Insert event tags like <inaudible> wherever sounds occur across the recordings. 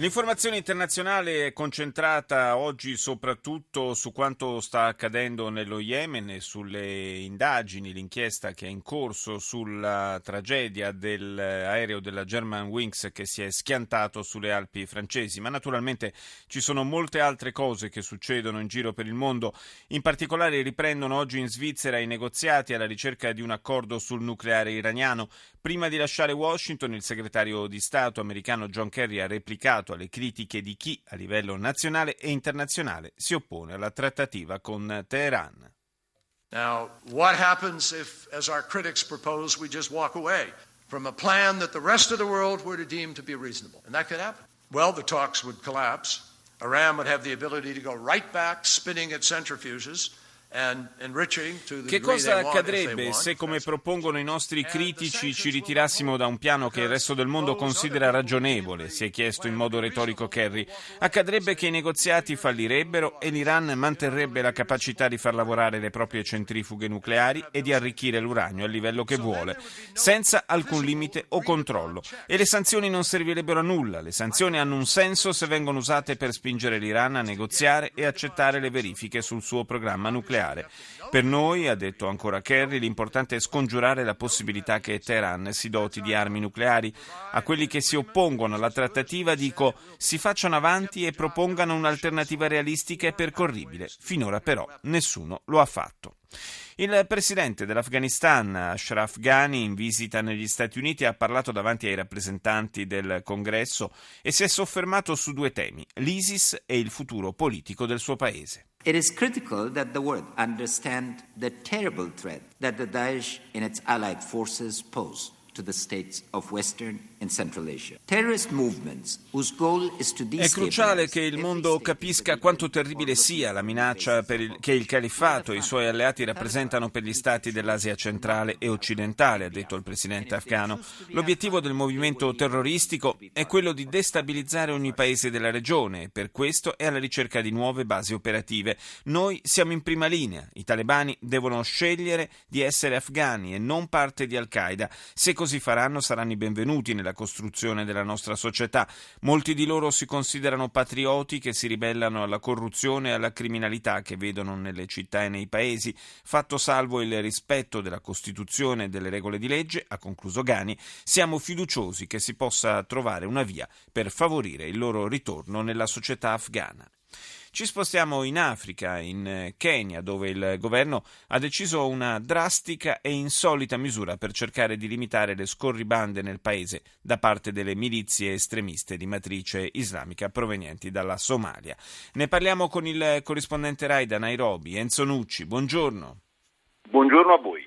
L'informazione internazionale è concentrata oggi soprattutto su quanto sta accadendo nello Yemen e sulle indagini, l'inchiesta che è in corso sulla tragedia dell'aereo della German Wings che si è schiantato sulle Alpi francesi. Ma naturalmente ci sono molte altre cose che succedono in giro per il mondo. In particolare riprendono oggi in Svizzera i negoziati alla ricerca di un accordo sul nucleare iraniano. Prima di lasciare Washington, il segretario di Stato americano John Kerry ha replicato alle critiche di chi a livello nazionale e internazionale si oppone alla trattativa con Teheran. Now, what happens if, as our critics propose, we just walk away from a plan that the rest of the world were to deem to be reasonable? And that could happen. Well, the talks would collapse. Iran would have the ability to go right back, spinning its centrifuges che cosa accadrebbe se, come propongono i nostri critici, ci ritirassimo da un piano che il resto del mondo considera ragionevole? Si è chiesto in modo retorico Kerry. Accadrebbe che i negoziati fallirebbero e l'Iran manterrebbe la capacità di far lavorare le proprie centrifughe nucleari e di arricchire l'uranio al livello che vuole, senza alcun limite o controllo. E le sanzioni non servirebbero a nulla. Le sanzioni hanno un senso se vengono usate per spingere l'Iran a negoziare e accettare le verifiche sul suo programma nucleare nucleare. Per noi, ha detto ancora Kerry, l'importante è scongiurare la possibilità che Teheran si doti di armi nucleari. A quelli che si oppongono alla trattativa dico si facciano avanti e propongano un'alternativa realistica e percorribile. Finora però nessuno lo ha fatto. Il presidente dell'Afghanistan, Ashraf Ghani, in visita negli Stati Uniti, ha parlato davanti ai rappresentanti del Congresso e si è soffermato su due temi, l'ISIS e il futuro politico del suo paese. It is critical that the world understand the terrible threat that the Daesh and its allied forces pose to the states of Western È cruciale che il mondo capisca quanto terribile sia la minaccia il, che il califfato e i suoi alleati rappresentano per gli stati dell'Asia centrale e occidentale, ha detto il presidente afghano. L'obiettivo del movimento terroristico è quello di destabilizzare ogni paese della regione e per questo è alla ricerca di nuove basi operative. Noi siamo in prima linea. I talebani devono scegliere di essere afghani e non parte di Al-Qaeda. Se così faranno saranno i benvenuti nella costruzione della nostra società. Molti di loro si considerano patrioti che si ribellano alla corruzione e alla criminalità che vedono nelle città e nei paesi. Fatto salvo il rispetto della Costituzione e delle regole di legge, ha concluso Gani, siamo fiduciosi che si possa trovare una via per favorire il loro ritorno nella società afghana. Ci spostiamo in Africa, in eh, Kenya, dove il governo ha deciso una drastica e insolita misura per cercare di limitare le scorribande nel paese da parte delle milizie estremiste di matrice islamica provenienti dalla Somalia. Ne parliamo con il corrispondente Rai da Nairobi, Enzo Nucci. Buongiorno. Buongiorno a voi.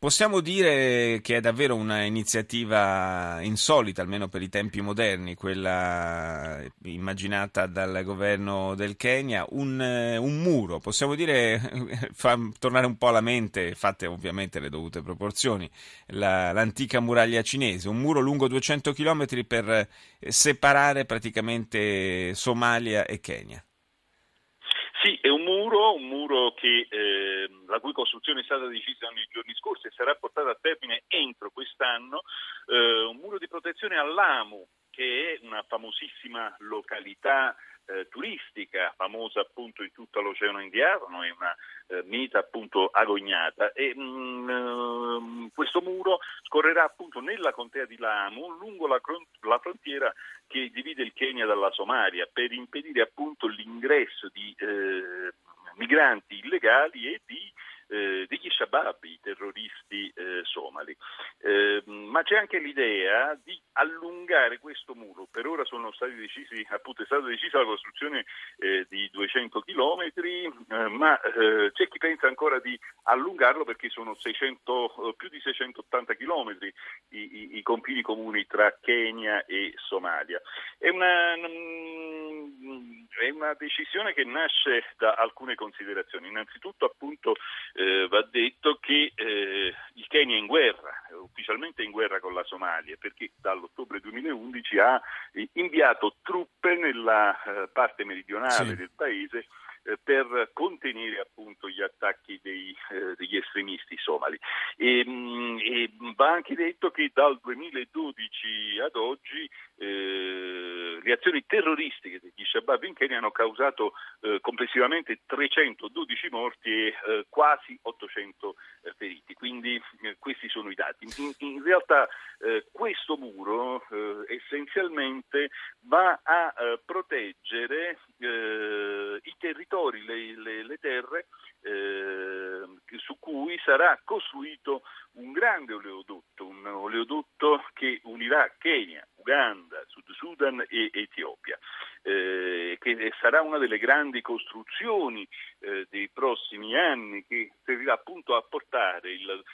Possiamo dire che è davvero un'iniziativa insolita, almeno per i tempi moderni, quella immaginata dal governo del Kenya, un, un muro, possiamo dire, <laughs> fa tornare un po' alla mente, fatte ovviamente le dovute proporzioni, la, l'antica muraglia cinese, un muro lungo 200 km per separare praticamente Somalia e Kenya. Muro, un muro che, eh, la cui costruzione è stata decisa nei giorni scorsi e sarà portata a termine entro quest'anno, eh, un muro di protezione all'Amu, che è una famosissima località eh, turistica famosa appunto in tutto l'Oceano Indiano, è una eh, meta appunto agognata. E mh, mm, eh, questo muro scorrerà appunto nella contea di Lamu lungo la, la, frontiera che divide il Kenya dalla Somalia per impedire appunto l'ingresso di eh, migranti illegali e di eh, degli Shabab, i terroristi eh, somali. Eh, ma c'è anche l'idea di allungare questo muro. Per ora decisi, appunto è stata decisa la costruzione eh, di 200 chilometri, eh, ma eh, c'è chi pensa ancora di allungarlo perché sono 600, più di 680 chilometri i, i, i, confini comuni tra Kenya e Somalia. È una, mm, è una decisione che nasce da alcune considerazioni. Innanzitutto appunto eh, va detto che eh, il Kenya è in guerra, è ufficialmente in guerra con la Somalia perché dall'ottobre 2011 ha inviato truppe nella eh, parte meridionale sì. del paese eh, per contenere appunto gli attacchi dei, eh, degli estremisti somali. E, mm, e, va anche detto che dal 2012 ad oggi eh, le azioni terroristiche degli Shabab in Kenya hanno causato eh, complessivamente 312 morti e eh, quasi 800 eh, feriti, quindi questi sono i dati. In, in realtà questo muro essenzialmente va a proteggere i territori, le, le, le terre eh, su cui sarà costruito un grande oleodotto, un oleodotto che unirà Kenya, Uganda, Sud Sudan e Etiopia, eh, che sarà una delle grandi costruzioni eh, dei prossimi anni che servirà appunto a portare il,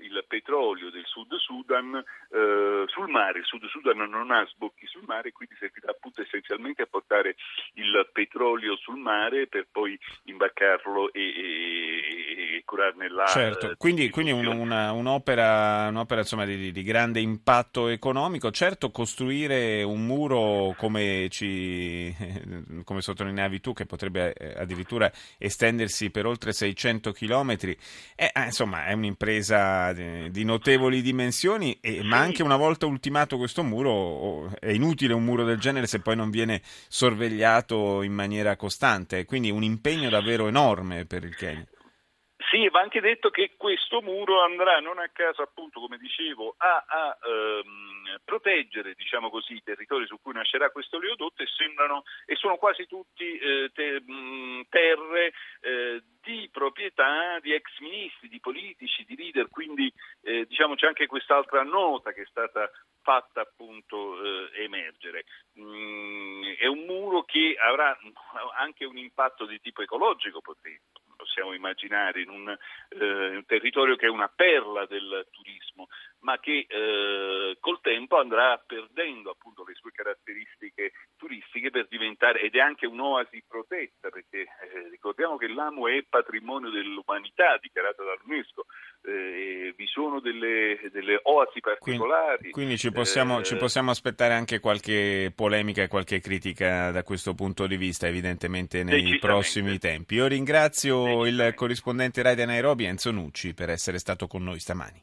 il petrolio del Sud Sudan eh, sul mare. Il Sud Sudan non ha sbocchi sul mare, quindi servirà appunto essenzialmente a portare il petrolio sul mare per poi imbarcarlo e, e, curarne la... Certo, quindi, quindi un, una, un'opera, un'opera insomma, di, di, grande impatto economico. Certo, costruire un muro come, ci, come sottolineavi tu, che potrebbe eh, addirittura estendersi per oltre 600 chilometri, è, eh, insomma, è un'impresa di, notevoli dimensioni, e, ma anche una volta ultimato questo muro è inutile un muro del genere se poi non viene sorvegliato in maniera costante, quindi un impegno davvero enorme per il Kenya. Sì, va anche detto che questo muro andrà non a caso, appunto, come dicevo, a, a ehm, proteggere diciamo così, i territori su cui nascerà questo oleodotto e, sembrano, e sono quasi tutti eh, te, mh, terre eh, di proprietà di ex ministri, di politici, di leader, quindi eh, diciamo c'è anche quest'altra nota che è stata fatta appunto eh, emergere. Mm, è un muro che avrà anche un impatto di tipo ecologico, potrebbe possiamo immaginare in un, eh, un, territorio che è una perla del turismo, ma che eh, col tempo andrà perdendo appunto le sue caratteristiche turistiche per diventare, ed è anche un'oasi protetta, perché eh, ricordiamo che l'AMU è patrimonio dell'umanità dichiarata dall'UNESCO, eh, vi sono delle, delle, oasi particolari. Quindi, quindi ci, possiamo, ci, eh, possiamo, aspettare anche qualche polemica e qualche critica da questo punto di vista, evidentemente nei prossimi tempi. Io ringrazio il corrispondente Rai di Nairobi, Enzo Nucci, per essere stato con noi stamani.